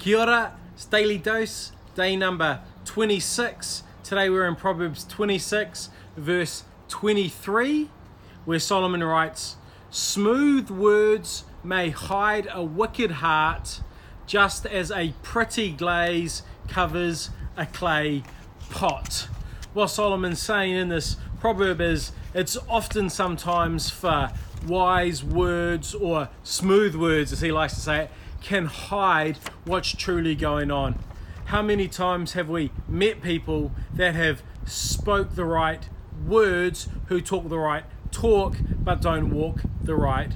Kia ora, it's Daily Dose, day number 26. Today we're in Proverbs 26, verse 23, where Solomon writes, Smooth words may hide a wicked heart, just as a pretty glaze covers a clay pot. What Solomon's saying in this proverb is it's often sometimes for wise words or smooth words, as he likes to say it, can hide what's truly going on. How many times have we met people that have spoke the right words, who talk the right talk, but don't walk the right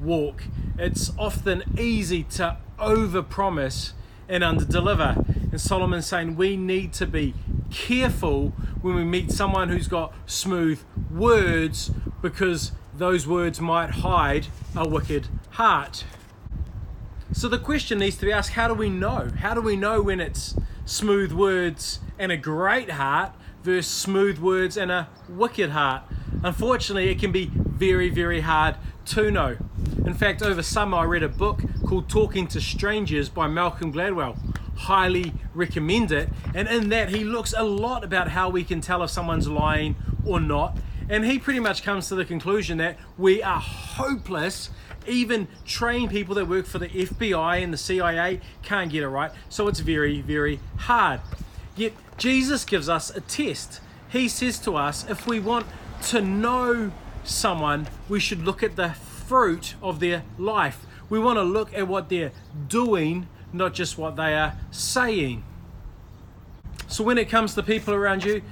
walk? It's often easy to overpromise and underdeliver. And Solomon's saying we need to be careful when we meet someone who's got smooth words because those words might hide a wicked heart. So the question needs to be asked how do we know? How do we know when it's smooth words and a great heart versus smooth words and a wicked heart? Unfortunately, it can be very, very hard to know. In fact, over summer, I read a book called Talking to Strangers by Malcolm Gladwell. Highly recommend it. And in that, he looks a lot about how we can tell if someone's lying or not. And he pretty much comes to the conclusion that we are hopeless even trained people that work for the FBI and the CIA can't get it right. So it's very, very hard. Yet Jesus gives us a test. He says to us, if we want to know someone, we should look at the fruit of their life. We want to look at what they're doing, not just what they are saying. So when it comes to people around you,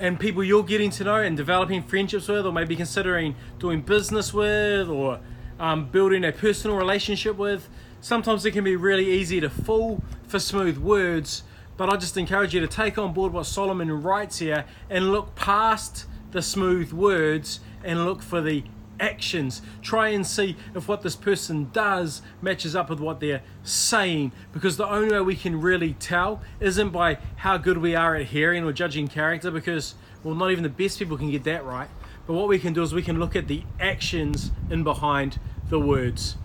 and people you're getting to know and developing friendships with, or maybe considering doing business with, or um, building a personal relationship with. Sometimes it can be really easy to fall for smooth words, but I just encourage you to take on board what Solomon writes here and look past the smooth words and look for the actions. Try and see if what this person does matches up with what they're saying. Because the only way we can really tell isn't by how good we are at hearing or judging character, because, well, not even the best people can get that right. But what we can do is we can look at the actions in behind the words.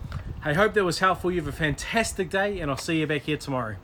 I hope that was helpful. You have a fantastic day, and I'll see you back here tomorrow.